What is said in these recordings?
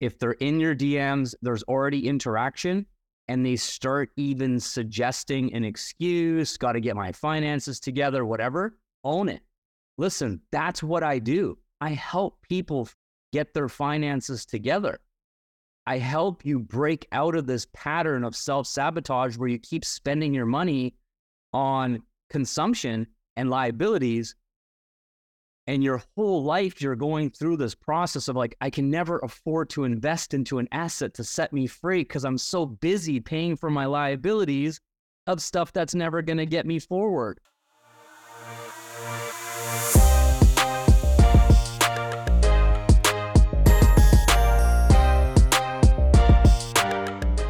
if they're in your DMs, there's already interaction and they start even suggesting an excuse, got to get my finances together, whatever, own it. Listen, that's what I do. I help people get their finances together. I help you break out of this pattern of self sabotage where you keep spending your money on consumption and liabilities and your whole life you're going through this process of like i can never afford to invest into an asset to set me free because i'm so busy paying for my liabilities of stuff that's never going to get me forward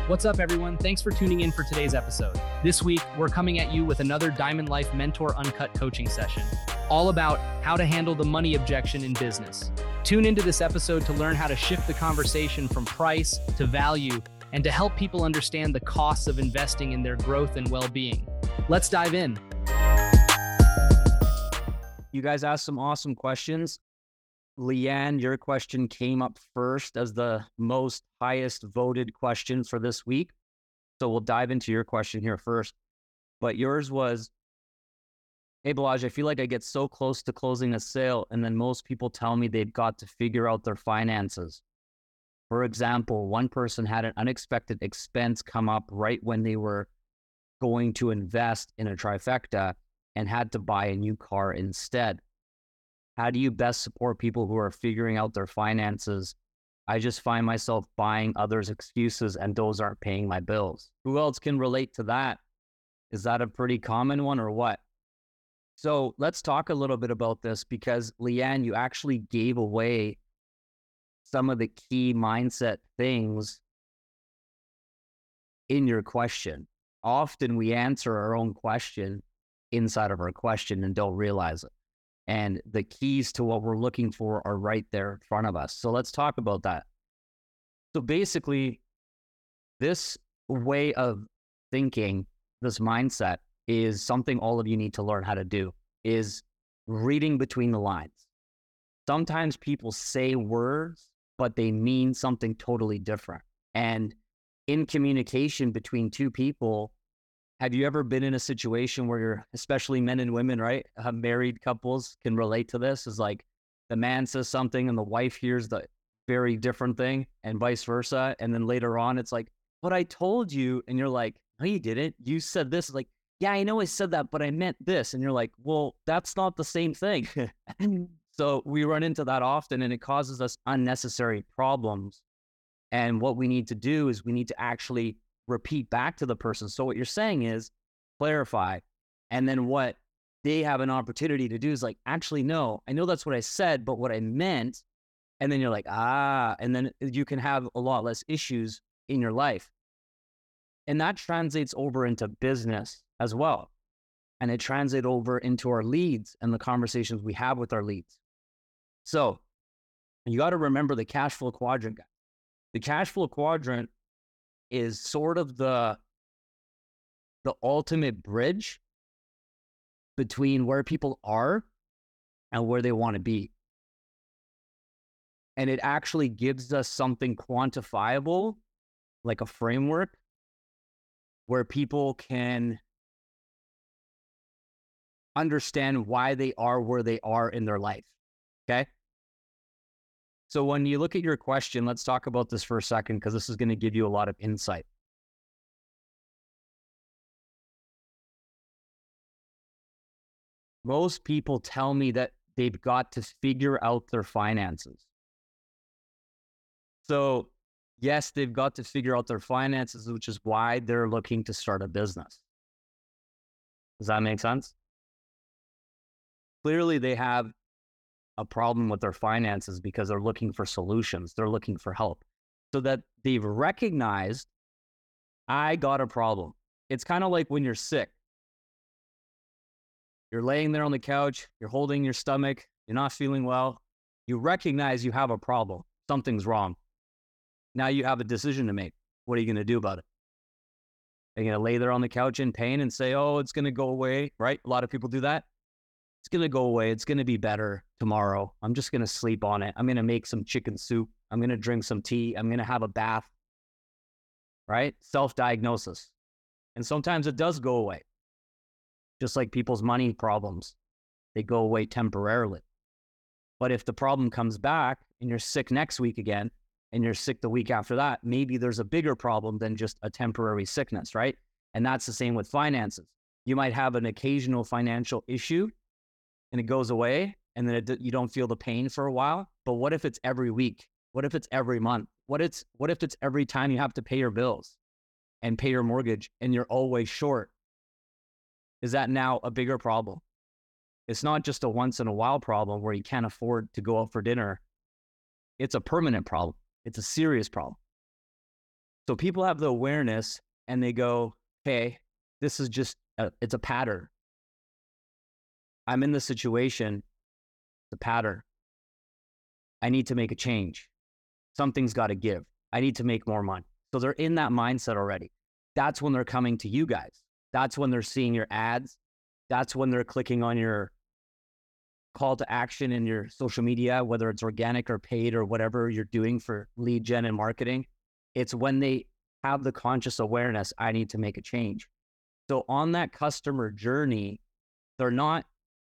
What's up, everyone? Thanks for tuning in for today's episode. This week, we're coming at you with another Diamond Life Mentor Uncut coaching session, all about how to handle the money objection in business. Tune into this episode to learn how to shift the conversation from price to value and to help people understand the costs of investing in their growth and well being. Let's dive in. You guys asked some awesome questions. Leanne, your question came up first as the most highest voted question for this week. So we'll dive into your question here first. But yours was Hey, Balazs, I feel like I get so close to closing a sale, and then most people tell me they've got to figure out their finances. For example, one person had an unexpected expense come up right when they were going to invest in a trifecta and had to buy a new car instead. How do you best support people who are figuring out their finances? I just find myself buying others' excuses and those aren't paying my bills. Who else can relate to that? Is that a pretty common one or what? So let's talk a little bit about this because Leanne, you actually gave away some of the key mindset things in your question. Often we answer our own question inside of our question and don't realize it and the keys to what we're looking for are right there in front of us. So let's talk about that. So basically, this way of thinking, this mindset is something all of you need to learn how to do is reading between the lines. Sometimes people say words, but they mean something totally different. And in communication between two people, have you ever been in a situation where you're, especially men and women, right? Uh, married couples can relate to this. Is like the man says something and the wife hears the very different thing, and vice versa. And then later on, it's like, "But I told you," and you're like, "No, you didn't. You said this." Like, yeah, I know I said that, but I meant this. And you're like, "Well, that's not the same thing." so we run into that often, and it causes us unnecessary problems. And what we need to do is we need to actually repeat back to the person. So what you're saying is clarify. And then what they have an opportunity to do is like, actually, no, I know that's what I said, but what I meant. And then you're like, ah, and then you can have a lot less issues in your life. And that translates over into business as well. And it translates over into our leads and the conversations we have with our leads. So you got to remember the cash flow quadrant, guys. The cash flow quadrant is sort of the the ultimate bridge between where people are and where they want to be. And it actually gives us something quantifiable, like a framework where people can understand why they are where they are in their life. Okay. So when you look at your question, let's talk about this for a second because this is going to give you a lot of insight. Most people tell me that they've got to figure out their finances. So, yes, they've got to figure out their finances, which is why they're looking to start a business. Does that make sense? Clearly, they have a problem with their finances because they're looking for solutions, they're looking for help. So that they've recognized, I got a problem. It's kind of like when you're sick. You're laying there on the couch, you're holding your stomach, you're not feeling well. You recognize you have a problem, something's wrong. Now you have a decision to make. What are you going to do about it? Are you going to lay there on the couch in pain and say, oh, it's going to go away, right? A lot of people do that. It's going to go away. It's going to be better tomorrow. I'm just going to sleep on it. I'm going to make some chicken soup. I'm going to drink some tea. I'm going to have a bath. Right? Self diagnosis. And sometimes it does go away. Just like people's money problems, they go away temporarily. But if the problem comes back and you're sick next week again, and you're sick the week after that, maybe there's a bigger problem than just a temporary sickness, right? And that's the same with finances. You might have an occasional financial issue and it goes away and then it, you don't feel the pain for a while. But what if it's every week? What if it's every month? What it's what if it's every time you have to pay your bills and pay your mortgage and you're always short? Is that now a bigger problem? It's not just a once in a while problem where you can't afford to go out for dinner. It's a permanent problem. It's a serious problem. So people have the awareness and they go, "Hey, this is just a, it's a pattern. I'm in the situation, the pattern. I need to make a change. Something's got to give. I need to make more money. So they're in that mindset already. That's when they're coming to you guys. That's when they're seeing your ads. That's when they're clicking on your call to action in your social media, whether it's organic or paid or whatever you're doing for lead gen and marketing. It's when they have the conscious awareness, I need to make a change. So on that customer journey, they're not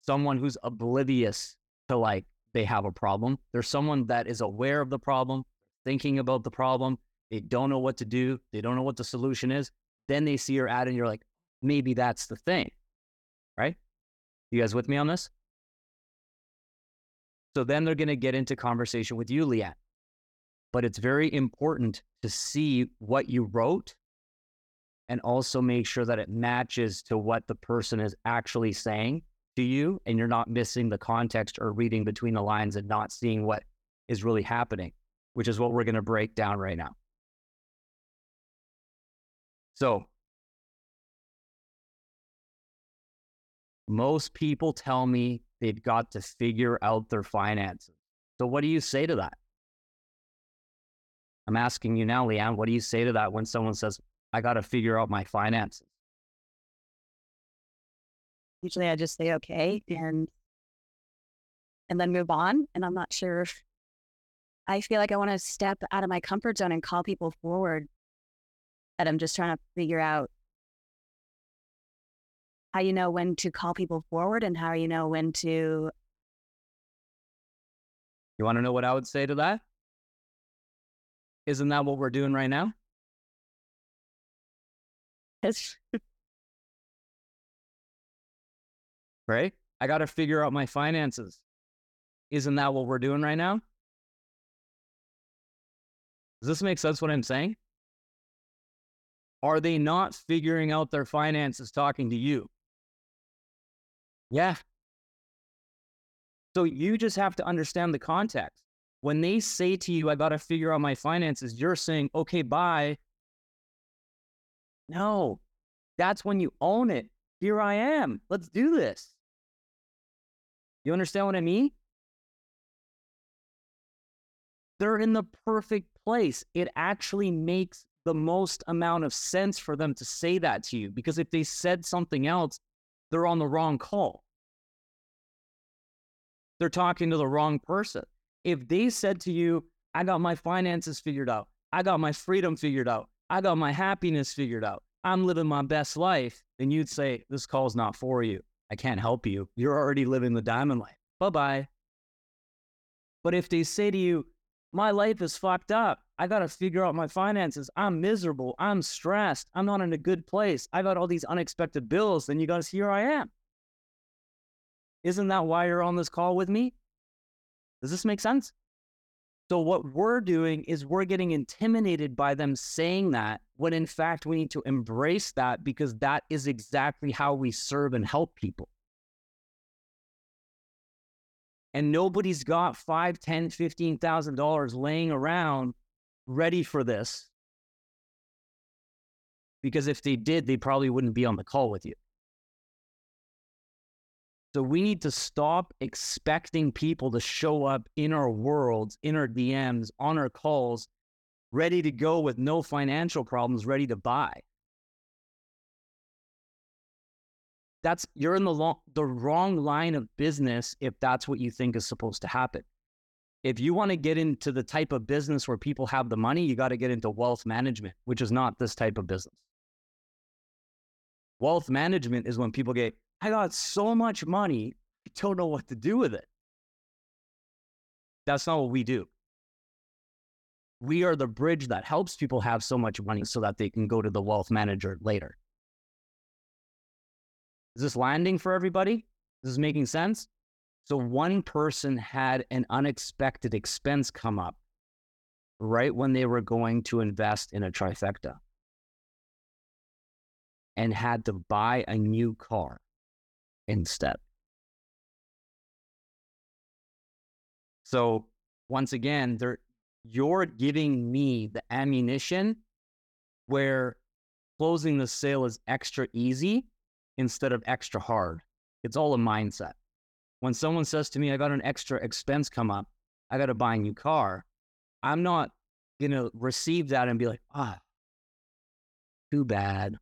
someone who's oblivious to like they have a problem. They're someone that is aware of the problem, thinking about the problem. They don't know what to do. They don't know what the solution is. Then they see your ad and you're like, maybe that's the thing. Right? You guys with me on this? So then they're going to get into conversation with you, Leanne. But it's very important to see what you wrote and also make sure that it matches to what the person is actually saying to you and you're not missing the context or reading between the lines and not seeing what is really happening, which is what we're going to break down right now. So, most people tell me they've got to figure out their finances. So, what do you say to that? I'm asking you now, Leanne, what do you say to that when someone says, I got to figure out my finances? Usually I just say okay mm-hmm. and and then move on. And I'm not sure if I feel like I want to step out of my comfort zone and call people forward. That I'm just trying to figure out how you know when to call people forward and how you know when to. You want to know what I would say to that? Isn't that what we're doing right now? right? I got to figure out my finances. Isn't that what we're doing right now? Does this make sense what I'm saying? Are they not figuring out their finances talking to you? Yeah. So you just have to understand the context. When they say to you, I got to figure out my finances, you're saying, okay, bye. No, that's when you own it. Here I am. Let's do this. You understand what I mean? They're in the perfect place. It actually makes the most amount of sense for them to say that to you because if they said something else, they're on the wrong call. They're talking to the wrong person. If they said to you, I got my finances figured out, I got my freedom figured out, I got my happiness figured out, I'm living my best life, then you'd say, This call's not for you. I can't help you. You're already living the diamond life. Bye bye. But if they say to you, My life is fucked up, I got to figure out my finances. I'm miserable. I'm stressed. I'm not in a good place. I got all these unexpected bills. Then you see here I am. Isn't that why you're on this call with me? Does this make sense? So, what we're doing is we're getting intimidated by them saying that when in fact we need to embrace that because that is exactly how we serve and help people. And nobody's got five, ten, fifteen thousand dollars laying around ready for this. Because if they did, they probably wouldn't be on the call with you. So we need to stop expecting people to show up in our worlds, in our DMs, on our calls, ready to go with no financial problems, ready to buy. that's you're in the long, the wrong line of business if that's what you think is supposed to happen. If you want to get into the type of business where people have the money, you got to get into wealth management, which is not this type of business. Wealth management is when people get, I got so much money, I don't know what to do with it. That's not what we do. We are the bridge that helps people have so much money so that they can go to the wealth manager later. Is this landing for everybody? Is this making sense? So, one person had an unexpected expense come up right when they were going to invest in a trifecta and had to buy a new car instead. So, once again, they you're giving me the ammunition where closing the sale is extra easy instead of extra hard. It's all a mindset. When someone says to me, I got an extra expense come up, I got to buy a new car, I'm not going to receive that and be like, ah, too bad.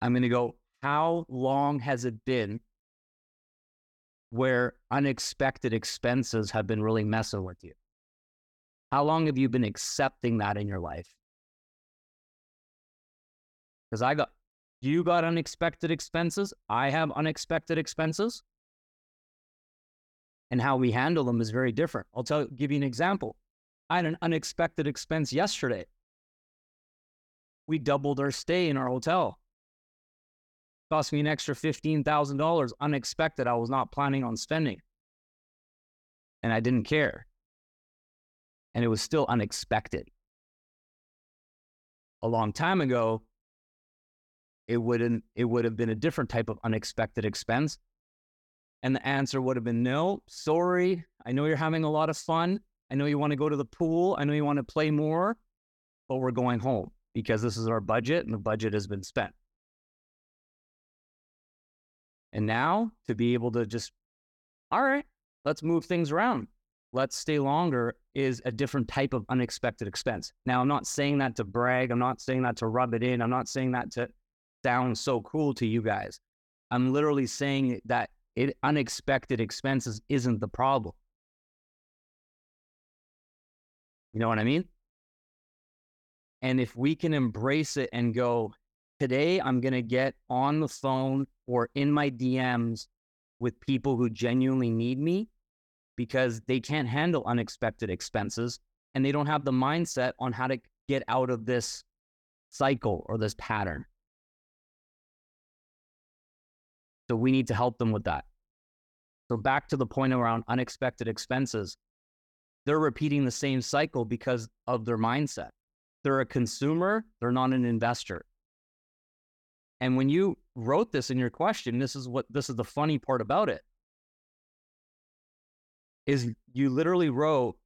I'm going to go, how long has it been where unexpected expenses have been really messing with you? How long have you been accepting that in your life? Because I got you got unexpected expenses. I have unexpected expenses. And how we handle them is very different. I'll tell give you an example. I had an unexpected expense yesterday. We doubled our stay in our hotel. Cost me an extra $15,000 unexpected. I was not planning on spending. And I didn't care. And it was still unexpected. A long time ago, it wouldn't it would have been a different type of unexpected expense and the answer would have been no sorry i know you're having a lot of fun i know you want to go to the pool i know you want to play more but we're going home because this is our budget and the budget has been spent and now to be able to just all right let's move things around let's stay longer is a different type of unexpected expense now i'm not saying that to brag i'm not saying that to rub it in i'm not saying that to sound so cool to you guys. I'm literally saying that it, unexpected expenses isn't the problem. You know what I mean? And if we can embrace it and go, today I'm going to get on the phone or in my DMs with people who genuinely need me because they can't handle unexpected expenses and they don't have the mindset on how to get out of this cycle or this pattern. So we need to help them with that. So back to the point around unexpected expenses, they're repeating the same cycle because of their mindset. They're a consumer, they're not an investor. And when you wrote this in your question, this is what this is the funny part about it. Is you literally wrote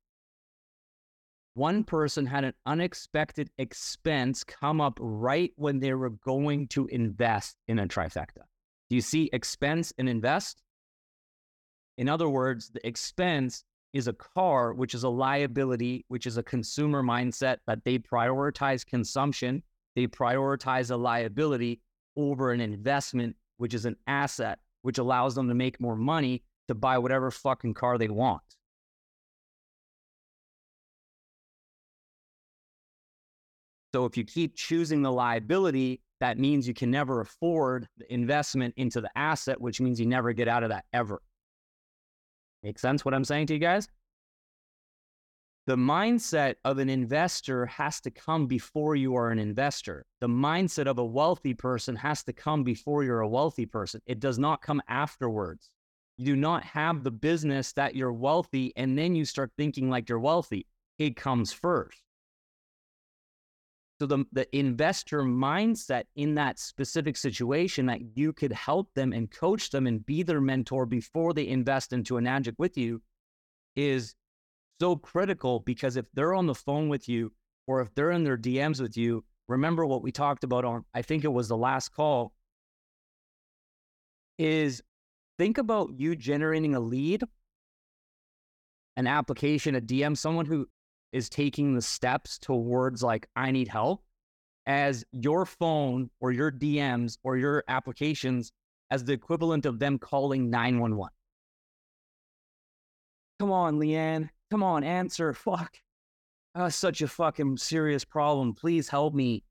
one person had an unexpected expense come up right when they were going to invest in a trifecta. Do you see expense and invest? In other words, the expense is a car, which is a liability, which is a consumer mindset that they prioritize consumption, they prioritize a liability over an investment, which is an asset, which allows them to make more money to buy whatever fucking car they want. So if you keep choosing the liability, that means you can never afford the investment into the asset, which means you never get out of that ever. Make sense what I'm saying to you guys? The mindset of an investor has to come before you are an investor. The mindset of a wealthy person has to come before you're a wealthy person. It does not come afterwards. You do not have the business that you're wealthy and then you start thinking like you're wealthy. It comes first. So the, the investor mindset in that specific situation that you could help them and coach them and be their mentor before they invest into Enagic with you is so critical because if they're on the phone with you or if they're in their DMs with you, remember what we talked about on, I think it was the last call, is think about you generating a lead, an application, a DM, someone who is taking the steps towards like, I need help, as your phone or your DMs or your applications as the equivalent of them calling 911. Come on, Leanne. Come on, answer. Fuck. Uh, such a fucking serious problem. Please help me.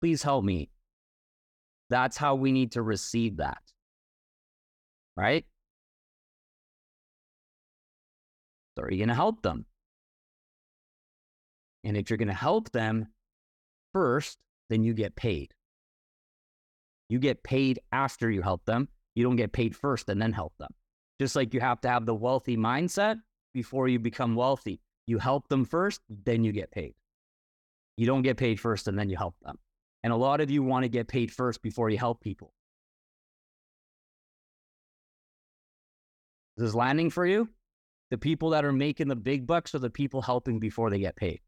Please help me. That's how we need to receive that. Right? So are you going to help them? And if you're going to help them first, then you get paid. You get paid after you help them. You don't get paid first and then help them. Just like you have to have the wealthy mindset before you become wealthy. You help them first, then you get paid. You don't get paid first and then you help them. And a lot of you want to get paid first before you help people. Is this landing for you? The people that are making the big bucks are the people helping before they get paid.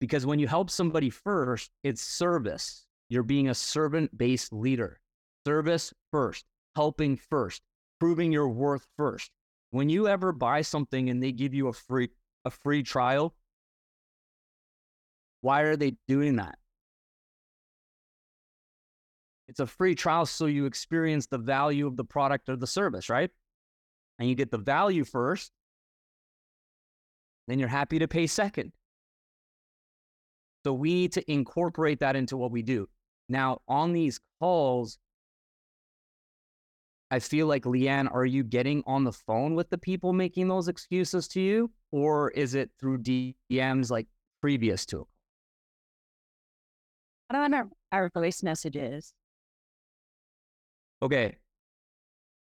Because when you help somebody first, it's service. You're being a servant based leader. Service first, helping first, proving your worth first. When you ever buy something and they give you a free a free trial, why are they doing that? It's a free trial so you experience the value of the product or the service, right? And you get the value first, then you're happy to pay second. So we need to incorporate that into what we do. Now, on these calls, I feel like, Leanne, are you getting on the phone with the people making those excuses to you? Or is it through DMs like previous to it? Don't know our voice messages. Okay.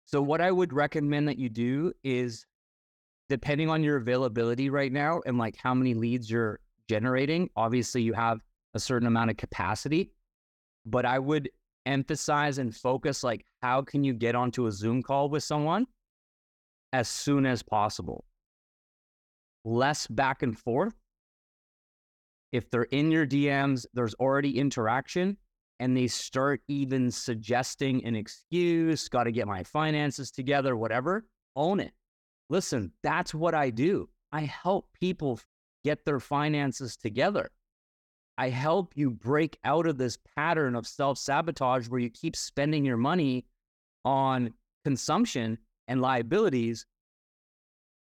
So, what I would recommend that you do is, depending on your availability right now and like how many leads you're generating, obviously you have a certain amount of capacity, but I would emphasize and focus like how can you get onto a Zoom call with someone as soon as possible. Less back and forth. If they're in your DMs, there's already interaction and they start even suggesting an excuse, got to get my finances together, whatever, own it. Listen, that's what I do. I help people get their finances together. I help you break out of this pattern of self sabotage where you keep spending your money on consumption and liabilities.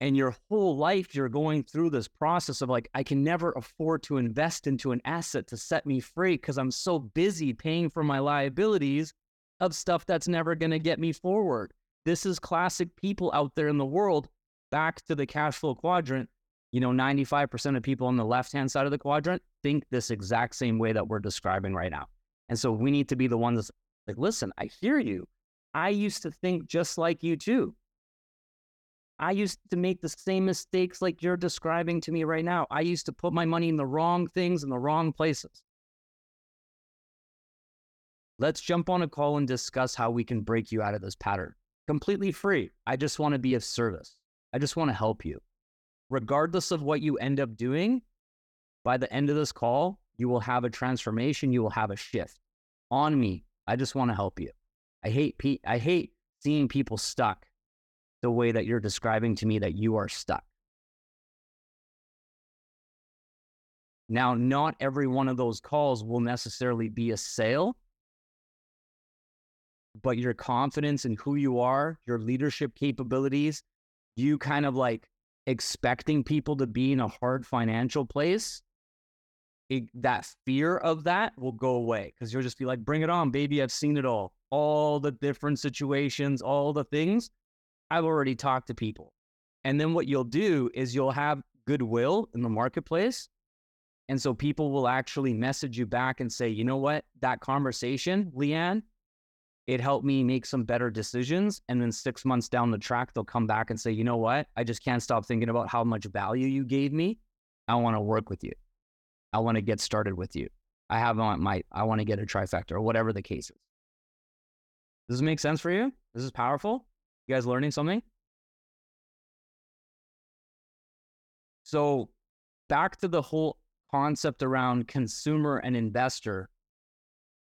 And your whole life, you're going through this process of like, I can never afford to invest into an asset to set me free because I'm so busy paying for my liabilities of stuff that's never going to get me forward. This is classic people out there in the world. Back to the cash flow quadrant you know, 95% of people on the left hand side of the quadrant think this exact same way that we're describing right now. And so we need to be the ones like, listen, I hear you. I used to think just like you too. I used to make the same mistakes like you're describing to me right now. I used to put my money in the wrong things in the wrong places. Let's jump on a call and discuss how we can break you out of this pattern. Completely free. I just want to be of service. I just want to help you regardless of what you end up doing, by the end of this call, you will have a transformation, you will have a shift. On me, I just want to help you. I hate pe- I hate seeing people stuck the way that you're describing to me that you are stuck. Now, not every one of those calls will necessarily be a sale, but your confidence in who you are, your leadership capabilities, you kind of like expecting people to be in a hard financial place, it, that fear of that will go away because you'll just be like, bring it on, baby. I've seen it all. All the different situations, all the things. I've already talked to people. And then what you'll do is you'll have goodwill in the marketplace. And so people will actually message you back and say, you know what? That conversation, Leanne, it helped me make some better decisions. And then six months down the track, they'll come back and say, you know what? I just can't stop thinking about how much value you gave me. I want to work with you. I want to get started with you. I have my, I want to get a trifecta or whatever the case is. Does this make sense for you? This is powerful. You guys learning something? So back to the whole concept around consumer and investor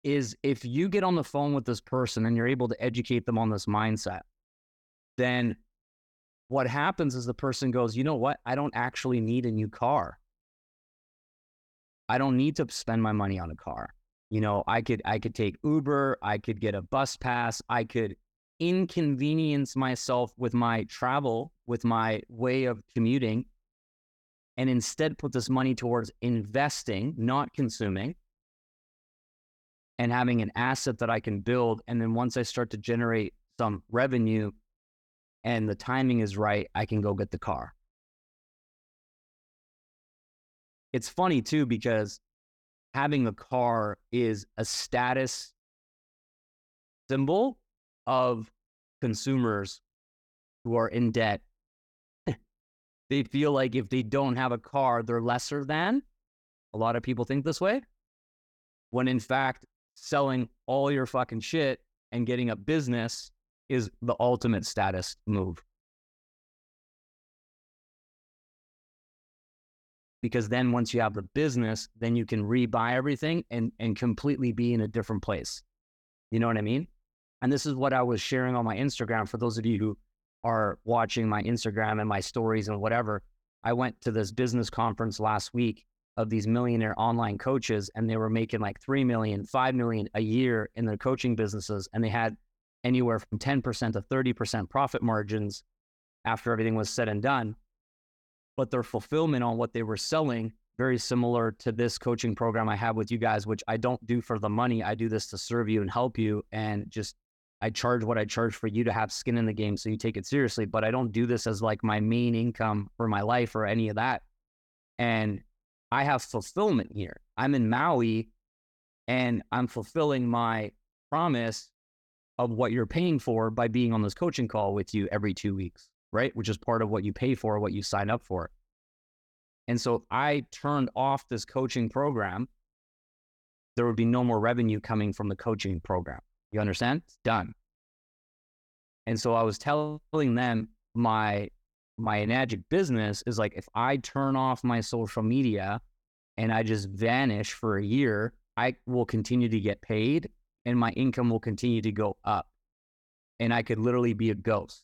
is if you get on the phone with this person and you're able to educate them on this mindset, then what happens is the person goes, you know what? I don't actually need a new car. I don't need to spend my money on a car. You know, I could I could take Uber, I could get a bus pass, I could inconvenience myself with my travel, with my way of commuting, and instead put this money towards investing, not consuming, and having an asset that I can build. And then once I start to generate some revenue and the timing is right, I can go get the car. It's funny too, because having a car is a status symbol of consumers who are in debt. they feel like if they don't have a car, they're lesser than. A lot of people think this way. When in fact, selling all your fucking shit and getting a business is the ultimate status move. Because then once you have the business, then you can rebuy everything and, and completely be in a different place. You know what I mean? And this is what I was sharing on my Instagram for those of you who are watching my Instagram and my stories and whatever. I went to this business conference last week of these millionaire online coaches and they were making like 3 million, 5 million a year in their coaching businesses. And they had anywhere from 10% to 30% profit margins after everything was said and done. But their fulfillment on what they were selling, very similar to this coaching program I have with you guys, which I don't do for the money. I do this to serve you and help you and just I charge what I charge for you to have skin in the game so you take it seriously. But I don't do this as like my main income for my life or any of that. And I have fulfillment here. I'm in Maui and I'm fulfilling my promise of what you're paying for by being on this coaching call with you every two weeks, right? Which is part of what you pay for, what you sign up for. And so I turned off this coaching program. There would be no more revenue coming from the coaching program. You understand? It's done. And so I was telling them my my Enagic business is like if I turn off my social media and I just vanish for a year, I will continue to get paid and my income will continue to go up. And I could literally be a ghost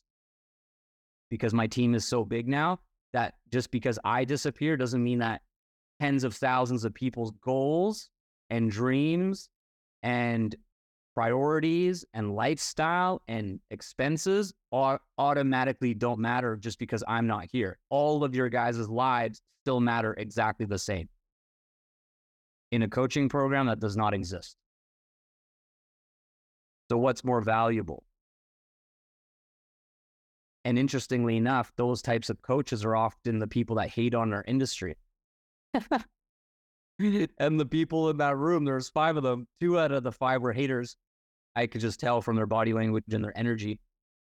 because my team is so big now that just because I disappear doesn't mean that tens of thousands of people's goals and dreams and priorities and lifestyle and expenses are automatically don't matter just because I'm not here. All of your guys' lives still matter exactly the same. In a coaching program that does not exist. So, what's more valuable? And interestingly enough, those types of coaches are often the people that hate on our industry. and the people in that room, there's five of them. Two out of the five were haters. I could just tell from their body language and their energy.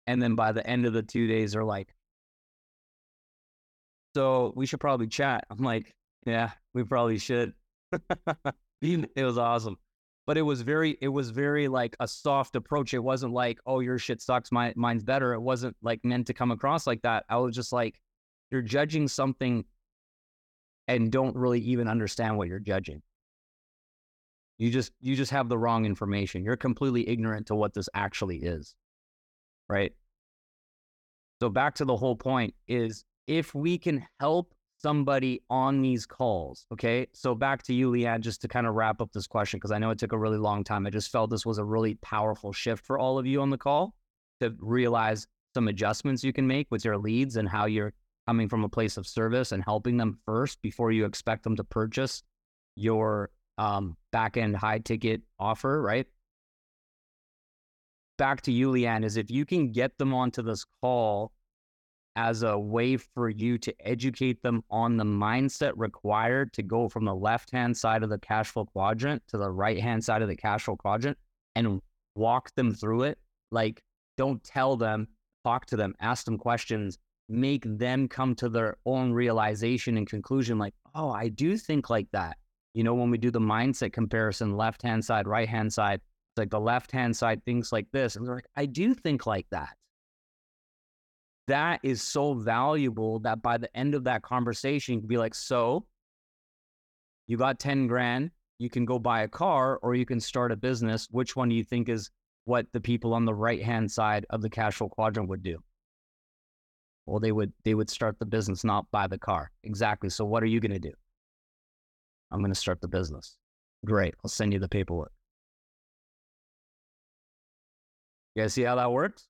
And then by the end of the two days, they're like, so we should probably chat. I'm like, yeah, we probably should. it was awesome. But it was very, it was very like a soft approach. It wasn't like, oh, your shit sucks, my mine's better. It wasn't like meant to come across like that. I was just like, you're judging something and don't really even understand what you're judging. You just you just have the wrong information. You're completely ignorant to what this actually is. Right? So back to the whole point is if we can help somebody on these calls, okay? So back to you, Leanne, just to kind of wrap up this question, because I know it took a really long time. I just felt this was a really powerful shift for all of you on the call to realize some adjustments you can make with your leads and how you're coming from a place of service and helping them first before you expect them to purchase your um, back end high ticket offer, right? Back to you, Leanne, is if you can get them onto this call as a way for you to educate them on the mindset required to go from the left hand side of the cash flow quadrant to the right hand side of the cash flow quadrant and walk them through it. Like, don't tell them, talk to them, ask them questions, make them come to their own realization and conclusion like, oh, I do think like that. You know, when we do the mindset comparison, left hand side, right hand side, it's like the left hand side thinks like this. And they're like, I do think like that. That is so valuable that by the end of that conversation, you can be like, so you got 10 grand, you can go buy a car or you can start a business. Which one do you think is what the people on the right hand side of the cash flow quadrant would do? Well, they would they would start the business, not buy the car. Exactly. So what are you going to do? I'm going to start the business. Great. I'll send you the paperwork. You guys see how that works?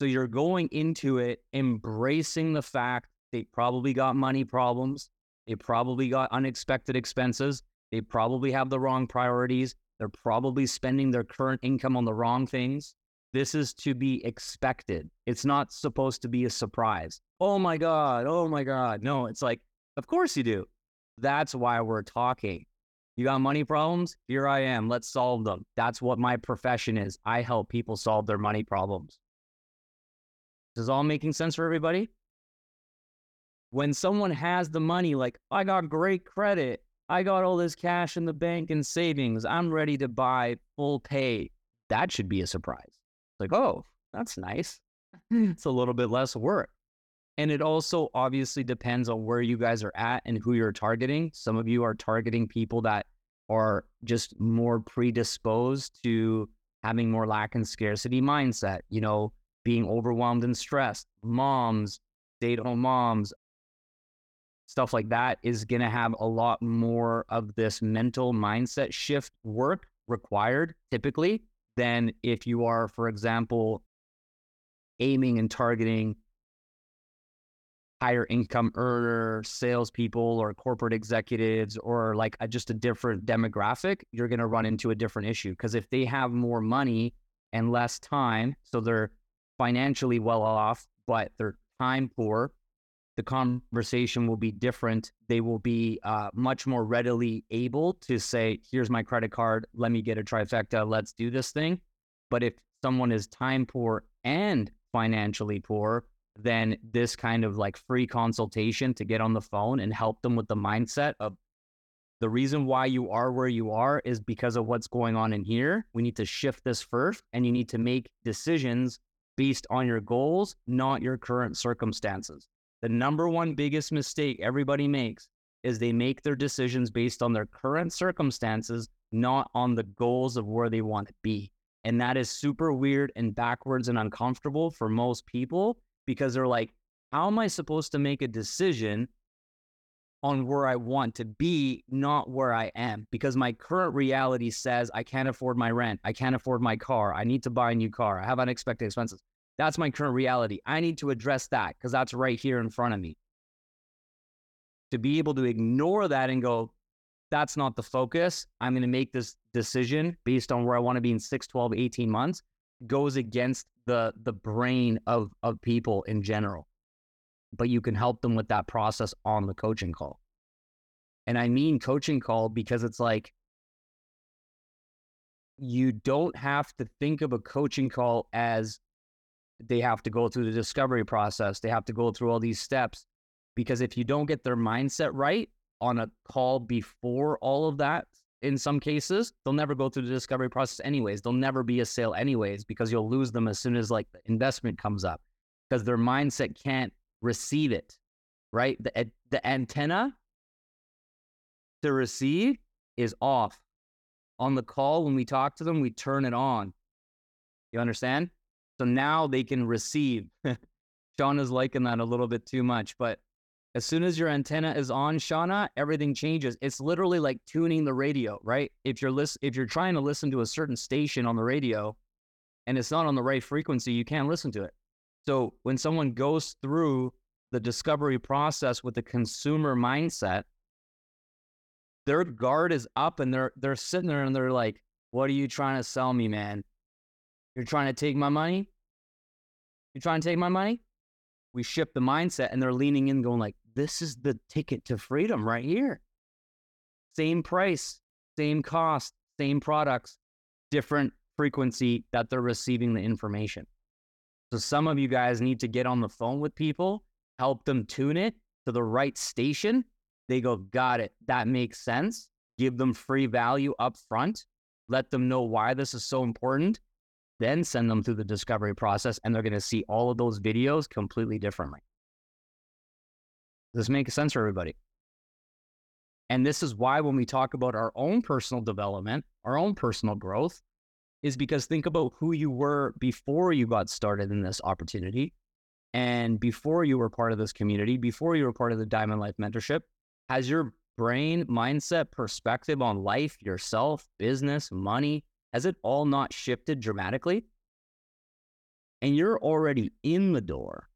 So you're going into it embracing the fact they probably got money problems. They probably got unexpected expenses. They probably have the wrong priorities. They're probably spending their current income on the wrong things. This is to be expected. It's not supposed to be a surprise. Oh my God. Oh my God. No, it's like, of course you do. That's why we're talking. You got money problems? Here I am. Let's solve them. That's what my profession is. I help people solve their money problems. Is all making sense for everybody? When someone has the money, like, I got great credit, I got all this cash in the bank and savings, I'm ready to buy full pay, that should be a surprise. Like, oh, that's nice. Hmm. it's a little bit less work. And it also obviously depends on where you guys are at and who you're targeting. Some of you are targeting people that are just more predisposed to having more lack and scarcity mindset, you know, being overwhelmed and stressed, moms, stay at home moms, stuff like that is going to have a lot more of this mental mindset shift work required typically than if you are, for example, aiming and targeting higher income earner, salespeople, or corporate executives, or like a, just a different demographic, you're going to run into a different issue. Because if they have more money and less time, so they're financially well off, but they're time poor, the conversation will be different. They will be uh, much more readily able to say, here's my credit card. Let me get a trifecta. Let's do this thing. But if someone is time poor and financially poor, then this kind of like free consultation to get on the phone and help them with the mindset of the reason why you are where you are is because of what's going on in here. We need to shift this first, and you need to make decisions based on your goals, not your current circumstances. The number one biggest mistake everybody makes is they make their decisions based on their current circumstances, not on the goals of where they want to be. And that is super weird and backwards and uncomfortable for most people because they're like, how am I supposed to make a decision on where I want to be, not where I am? Because my current reality says I can't afford my rent, I can't afford my car, I need to buy a new car, I have unexpected expenses. That's my current reality. I need to address that because that's right here in front of me. To be able to ignore that and go, that's not the focus. I'm going to make this decision based on where I want to be in 6, 12, 18 months goes against the the brain of of people in general but you can help them with that process on the coaching call and i mean coaching call because it's like you don't have to think of a coaching call as they have to go through the discovery process they have to go through all these steps because if you don't get their mindset right on a call before all of that in some cases, they'll never go through the discovery process anyways. They'll never be a sale anyways because you'll lose them as soon as like the investment comes up because their mindset can't receive it, right? The the antenna to receive is off. On the call when we talk to them, we turn it on. You understand? So now they can receive. Sean is liking that a little bit too much, but as soon as your antenna is on, Shauna, everything changes. It's literally like tuning the radio, right? If you're list- if you're trying to listen to a certain station on the radio and it's not on the right frequency, you can't listen to it. So when someone goes through the discovery process with the consumer mindset, their guard is up and they're they're sitting there and they're like, "What are you trying to sell me, man? You're trying to take my money? You trying to take my money?" We ship the mindset and they're leaning in going like, this is the ticket to freedom right here. Same price, same cost, same products, different frequency that they're receiving the information. So some of you guys need to get on the phone with people, help them tune it to the right station. They go, got it. That makes sense. Give them free value up front. Let them know why this is so important. Then send them through the discovery process, and they're going to see all of those videos completely differently. Does this make sense for everybody? And this is why when we talk about our own personal development, our own personal growth, is because think about who you were before you got started in this opportunity And before you were part of this community, before you were part of the Diamond Life Mentorship, has your brain, mindset, perspective on life, yourself, business, money, has it all not shifted dramatically? And you're already in the door.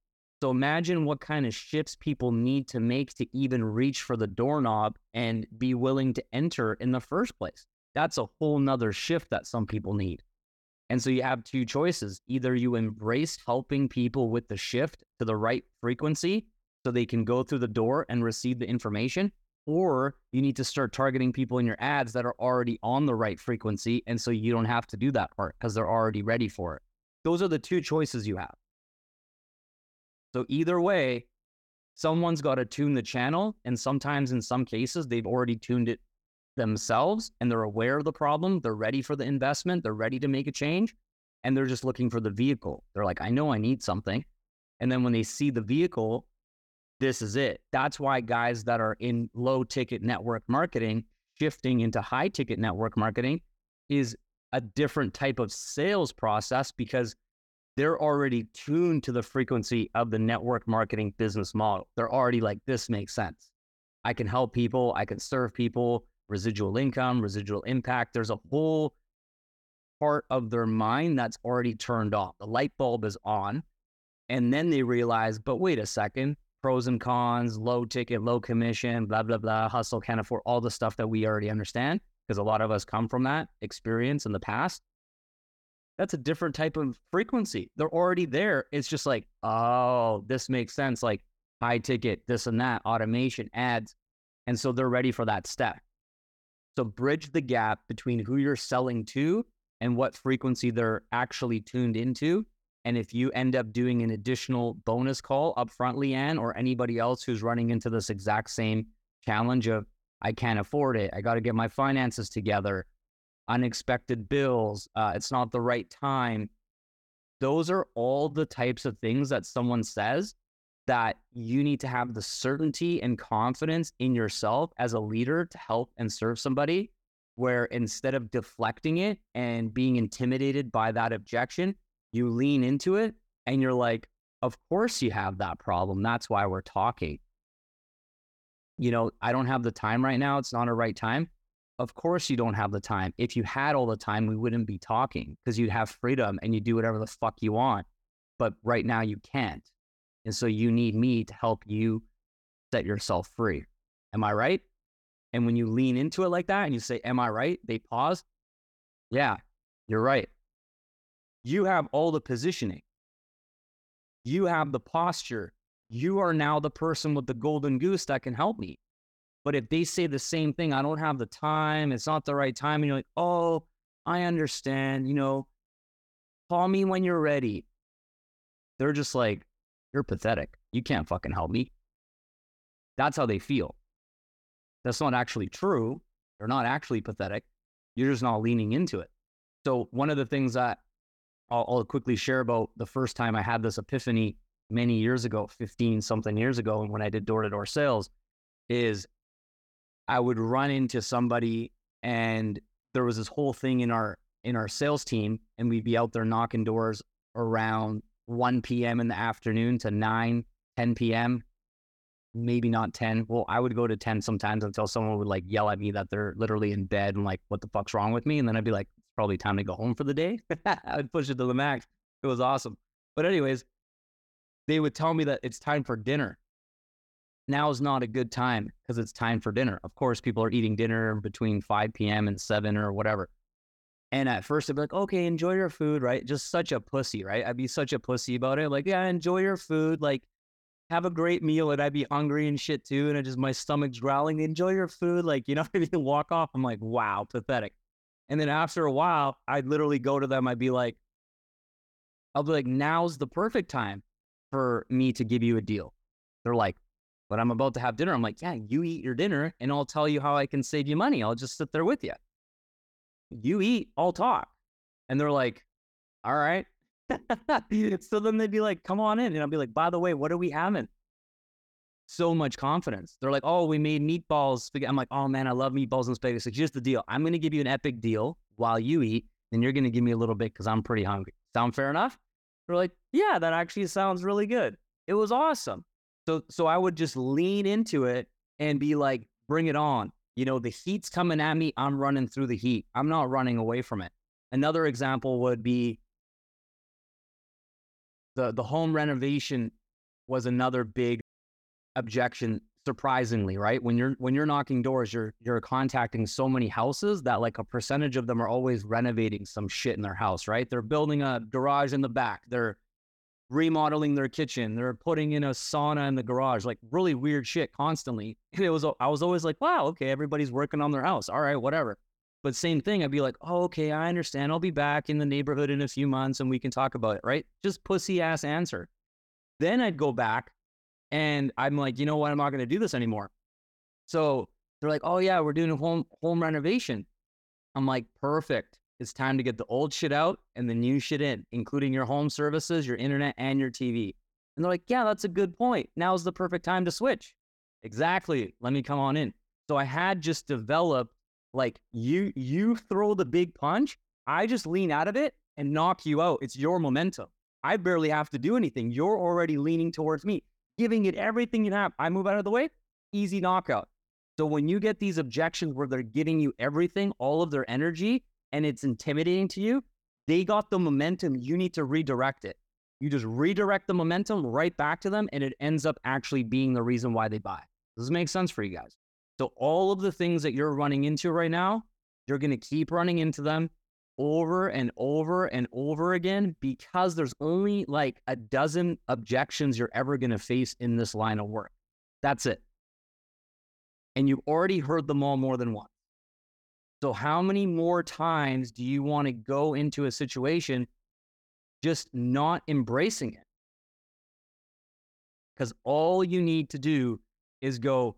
So imagine what kind of shifts people need to make to even reach for the doorknob and be willing to enter in the first place. That's a whole nother shift that some people need. And so you have two choices. Either you embrace helping people with the shift to the right frequency so they can go through the door and receive the information, or you need to start targeting people in your ads that are already on the right frequency. And so you don't have to do that part because they're already ready for it. Those are the two choices you have. So either way, someone's got to tune the channel. And sometimes in some cases, they've already tuned it themselves and they're aware of the problem. They're ready for the investment. They're ready to make a change. And they're just looking for the vehicle. They're like, I know I need something. And then when they see the vehicle, this is it. That's why guys that are in low ticket network marketing shifting into high ticket network marketing is a different type of sales process because they're already tuned to the frequency of the network marketing business model. They're already like, this makes sense. I can help people, I can serve people, residual income, residual impact. There's a whole part of their mind that's already turned off. The light bulb is on. And then they realize, but wait a second, pros and cons, low ticket, low commission, blah, blah, blah, hustle, can't afford all the stuff that we already understand because a lot of us come from that experience in the past. That's a different type of frequency. They're already there. It's just like, oh, this makes sense. Like high ticket, this and that, automation, ads. And so they're ready for that step. So bridge the gap between who you're selling to and what frequency they're actually tuned into. And if you end up doing an additional bonus call upfront, Leanne, or anybody else who's running into this exact same challenge of, I can't afford it, I got to get my finances together, unexpected bills, uh, it's not the right time. Those are all the types of things that someone says that you need to have the certainty and confidence in yourself as a leader to help and serve somebody where instead of deflecting it and being intimidated by that objection, you lean into it and you're like, of course you have that problem. That's why we're talking. You know, I don't have the time right now. It's not a right time. Of course you don't have the time. If you had all the time, we wouldn't be talking because you'd have freedom and you do whatever the fuck you want. But right now you can't. And so you need me to help you set yourself free. Am I right? And when you lean into it like that and you say, Am I right? They pause. Yeah, you're right. You have all the positioning, you have the posture. You are now the person with the golden goose that can help me. But if they say the same thing, I don't have the time, it's not the right time, and you're like, Oh, I understand, you know, call me when you're ready. They're just like, you're pathetic. You can't fucking help me. That's how they feel. That's not actually true. They're not actually pathetic. You're just not leaning into it. So, one of the things that I'll, I'll quickly share about the first time I had this epiphany many years ago, 15 something years ago, and when I did door to door sales, is I would run into somebody and there was this whole thing in our in our sales team and we'd be out there knocking doors around 1 p.m. in the afternoon to 9, 10 p.m. Maybe not 10. Well, I would go to 10 sometimes until someone would like yell at me that they're literally in bed and like, what the fuck's wrong with me? And then I'd be like, probably time to go home for the day. I would push it to the max. It was awesome. But, anyways, they would tell me that it's time for dinner. Now is not a good time because it's time for dinner. Of course, people are eating dinner between 5 p.m. and 7 or whatever. And at first, I'd be like, okay, enjoy your food, right? Just such a pussy, right? I'd be such a pussy about it. Like, yeah, enjoy your food. Like, have a great meal. And I'd be hungry and shit too. And I just, my stomach's growling. Enjoy your food. Like, you know, if you walk off, I'm like, wow, pathetic. And then after a while, I'd literally go to them. I'd be like, I'll be like, now's the perfect time for me to give you a deal. They're like, but I'm about to have dinner. I'm like, yeah, you eat your dinner and I'll tell you how I can save you money. I'll just sit there with you you eat, I'll talk. And they're like, all right. so then they'd be like, come on in. And I'll be like, by the way, what are we having? So much confidence. They're like, oh, we made meatballs. I'm like, oh man, I love meatballs and spaghetti. So here's the deal. I'm going to give you an epic deal while you eat, and you're going to give me a little bit because I'm pretty hungry. Sound fair enough? They're like, yeah, that actually sounds really good. It was awesome. So so I would just lean into it and be like, bring it on. You know, the heat's coming at me. I'm running through the heat. I'm not running away from it. Another example would be the the home renovation was another big objection surprisingly right? When you're when you're knocking doors you're you're contacting so many houses that like a percentage of them are always renovating some shit in their house right? They're building a garage in the back. They're remodeling their kitchen. They're putting in a sauna in the garage like really weird shit constantly. And it was i was always like wow okay everybody's working on their house. All right whatever. But same thing i'd be like oh okay i understand. I'll be back in the neighborhood in a few months and we can talk about it right? Just pussy ass answer. Then i'd go back and I'm like, you know what? I'm not going to do this anymore. So they're like, oh, yeah, we're doing a home, home renovation. I'm like, perfect. It's time to get the old shit out and the new shit in, including your home services, your internet, and your TV. And they're like, yeah, that's a good point. Now's the perfect time to switch. Exactly. Let me come on in. So I had just developed like you you throw the big punch, I just lean out of it and knock you out. It's your momentum. I barely have to do anything. You're already leaning towards me giving it everything you have. I move out of the way, easy knockout. So when you get these objections where they're giving you everything, all of their energy, and it's intimidating to you, they got the momentum. You need to redirect it. You just redirect the momentum right back to them, and it ends up actually being the reason why they buy. Does this make sense for you guys? So all of the things that you're running into right now, you're going to keep running into them over and over and over again because there's only like a dozen objections you're ever going to face in this line of work. That's it. And you've already heard them all more than once. So, how many more times do you want to go into a situation just not embracing it? Because all you need to do is go,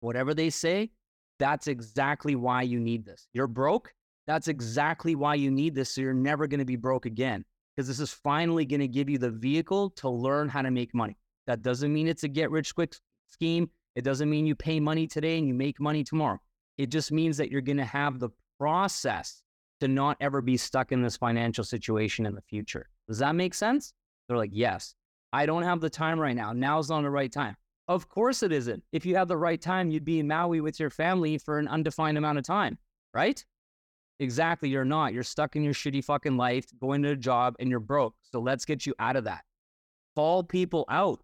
whatever they say, that's exactly why you need this. You're broke. That's exactly why you need this. So you're never going to be broke again because this is finally going to give you the vehicle to learn how to make money. That doesn't mean it's a get rich quick scheme. It doesn't mean you pay money today and you make money tomorrow. It just means that you're going to have the process to not ever be stuck in this financial situation in the future. Does that make sense? They're like, yes, I don't have the time right now. Now's not the right time. Of course it isn't. If you had the right time, you'd be in Maui with your family for an undefined amount of time, right? Exactly. You're not. You're stuck in your shitty fucking life, going to a job, and you're broke. So let's get you out of that. Call people out.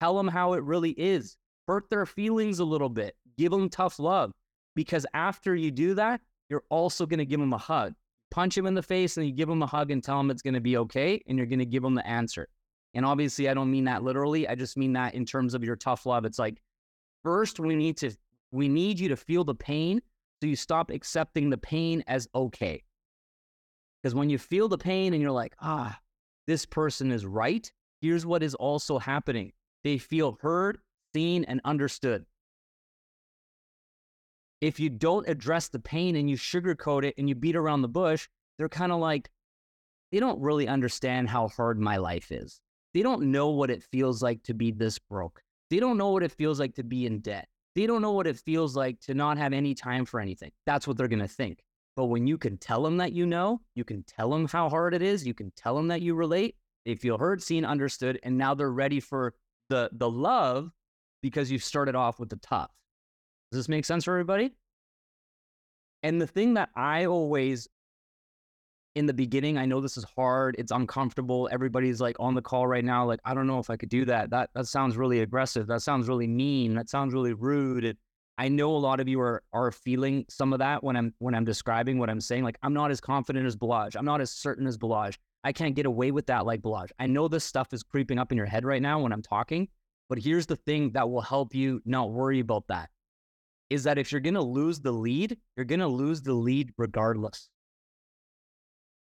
Tell them how it really is. Hurt their feelings a little bit. Give them tough love. Because after you do that, you're also going to give them a hug. Punch them in the face and you give them a hug and tell them it's going to be okay. And you're going to give them the answer. And obviously, I don't mean that literally. I just mean that in terms of your tough love. It's like, first, we need to, we need you to feel the pain so you stop accepting the pain as okay. Because when you feel the pain and you're like, ah, this person is right, here's what is also happening they feel heard, seen, and understood. If you don't address the pain and you sugarcoat it and you beat around the bush, they're kind of like, they don't really understand how hard my life is. They don't know what it feels like to be this broke. They don't know what it feels like to be in debt. They don't know what it feels like to not have any time for anything. That's what they're going to think. But when you can tell them that you know, you can tell them how hard it is, you can tell them that you relate, they feel heard, seen, understood, and now they're ready for the the love because you've started off with the tough. Does this make sense for everybody? And the thing that I always in the beginning, I know this is hard. It's uncomfortable. Everybody's like on the call right now. Like, I don't know if I could do that. That that sounds really aggressive. That sounds really mean. That sounds really rude. I know a lot of you are are feeling some of that when I'm when I'm describing what I'm saying. Like, I'm not as confident as Balazs. I'm not as certain as Balazs. I can't get away with that like Balazs. I know this stuff is creeping up in your head right now when I'm talking. But here's the thing that will help you not worry about that. Is that if you're gonna lose the lead, you're gonna lose the lead regardless.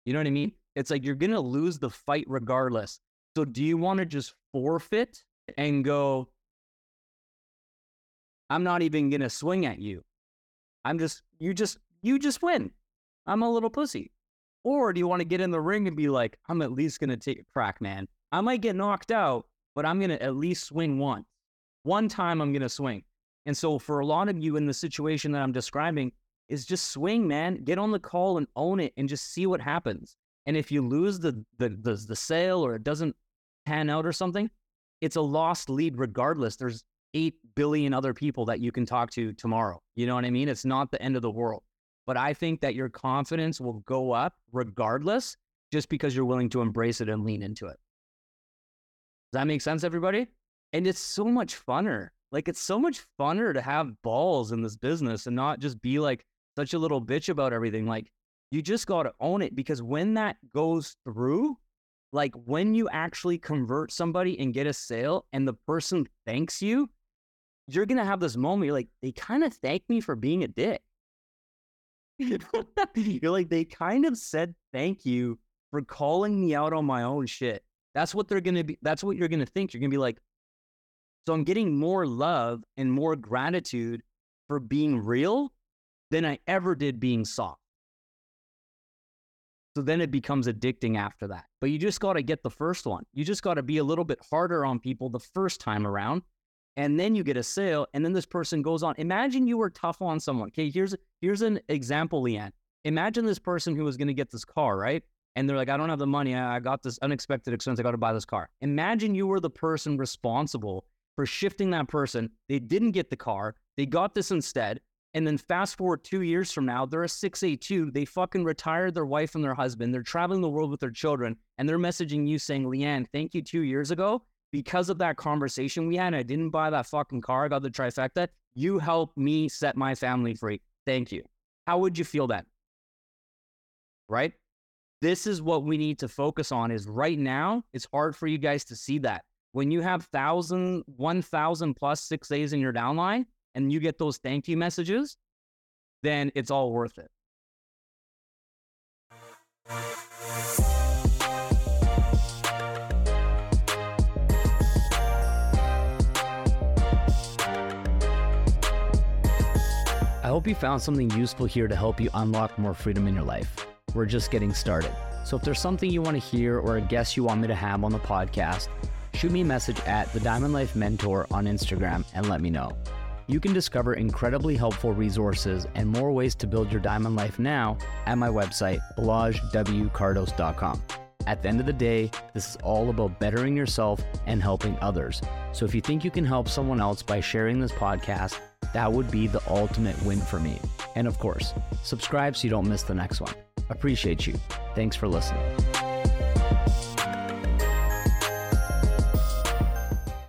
You know what I mean? It's like you're going to lose the fight regardless. So do you want to just forfeit and go, I'm not even going to swing at you. I'm just, you just, you just win. I'm a little pussy. Or do you want to get in the ring and be like, I'm at least going to take a crack, man. I might get knocked out, but I'm going to at least swing once. One time I'm going to swing. And so for a lot of you in the situation that I'm describing, is just swing, man. Get on the call and own it and just see what happens. And if you lose the the the, the sale or it doesn't pan out or something, it's a lost lead regardless. There's 8 billion other people that you can talk to tomorrow. You know what I mean? It's not the end of the world. But I think that your confidence will go up regardless just because you're willing to embrace it and lean into it. Does that make sense, everybody? And it's so much funner. Like, it's so much funner to have balls in this business and not just be like such a little bitch about everything. Like, you just got to own it because when that goes through, like when you actually convert somebody and get a sale and the person thanks you, you're going to have this moment. You're like, they kind of thank me for being a dick. you're like, they kind of said thank you for calling me out on my own shit. That's what they're going to be. That's what you're going to think. You're going to be like, so I'm getting more love and more gratitude for being real than I ever did being soft. So then it becomes addicting after that. But you just got to get the first one. You just got to be a little bit harder on people the first time around. And then you get a sale, and then this person goes on. Imagine you were tough on someone. Okay, here's here's an example, Leanne. Imagine this person who was going to get this car, right? And they're like, I don't have the money. I got this unexpected expense. I got to buy this car. Imagine you were the person responsible for shifting that person. They didn't get the car. They got this instead. And then fast forward two years from now, they're a 682. They fucking retired their wife and their husband. They're traveling the world with their children. And they're messaging you saying, Leanne, thank you two years ago. Because of that conversation we had, I didn't buy that fucking car. I got the trifecta. You helped me set my family free. Thank you. How would you feel then? Right? This is what we need to focus on is right now, it's hard for you guys to see that. When you have thousand, one thousand plus six days in your downline, and you get those thank you messages, then it's all worth it. I hope you found something useful here to help you unlock more freedom in your life. We're just getting started. So if there's something you want to hear or a guest you want me to have on the podcast, shoot me a message at the Diamond Life Mentor on Instagram and let me know. You can discover incredibly helpful resources and more ways to build your diamond life now at my website, balazswkardos.com. At the end of the day, this is all about bettering yourself and helping others. So if you think you can help someone else by sharing this podcast, that would be the ultimate win for me. And of course, subscribe so you don't miss the next one. Appreciate you. Thanks for listening.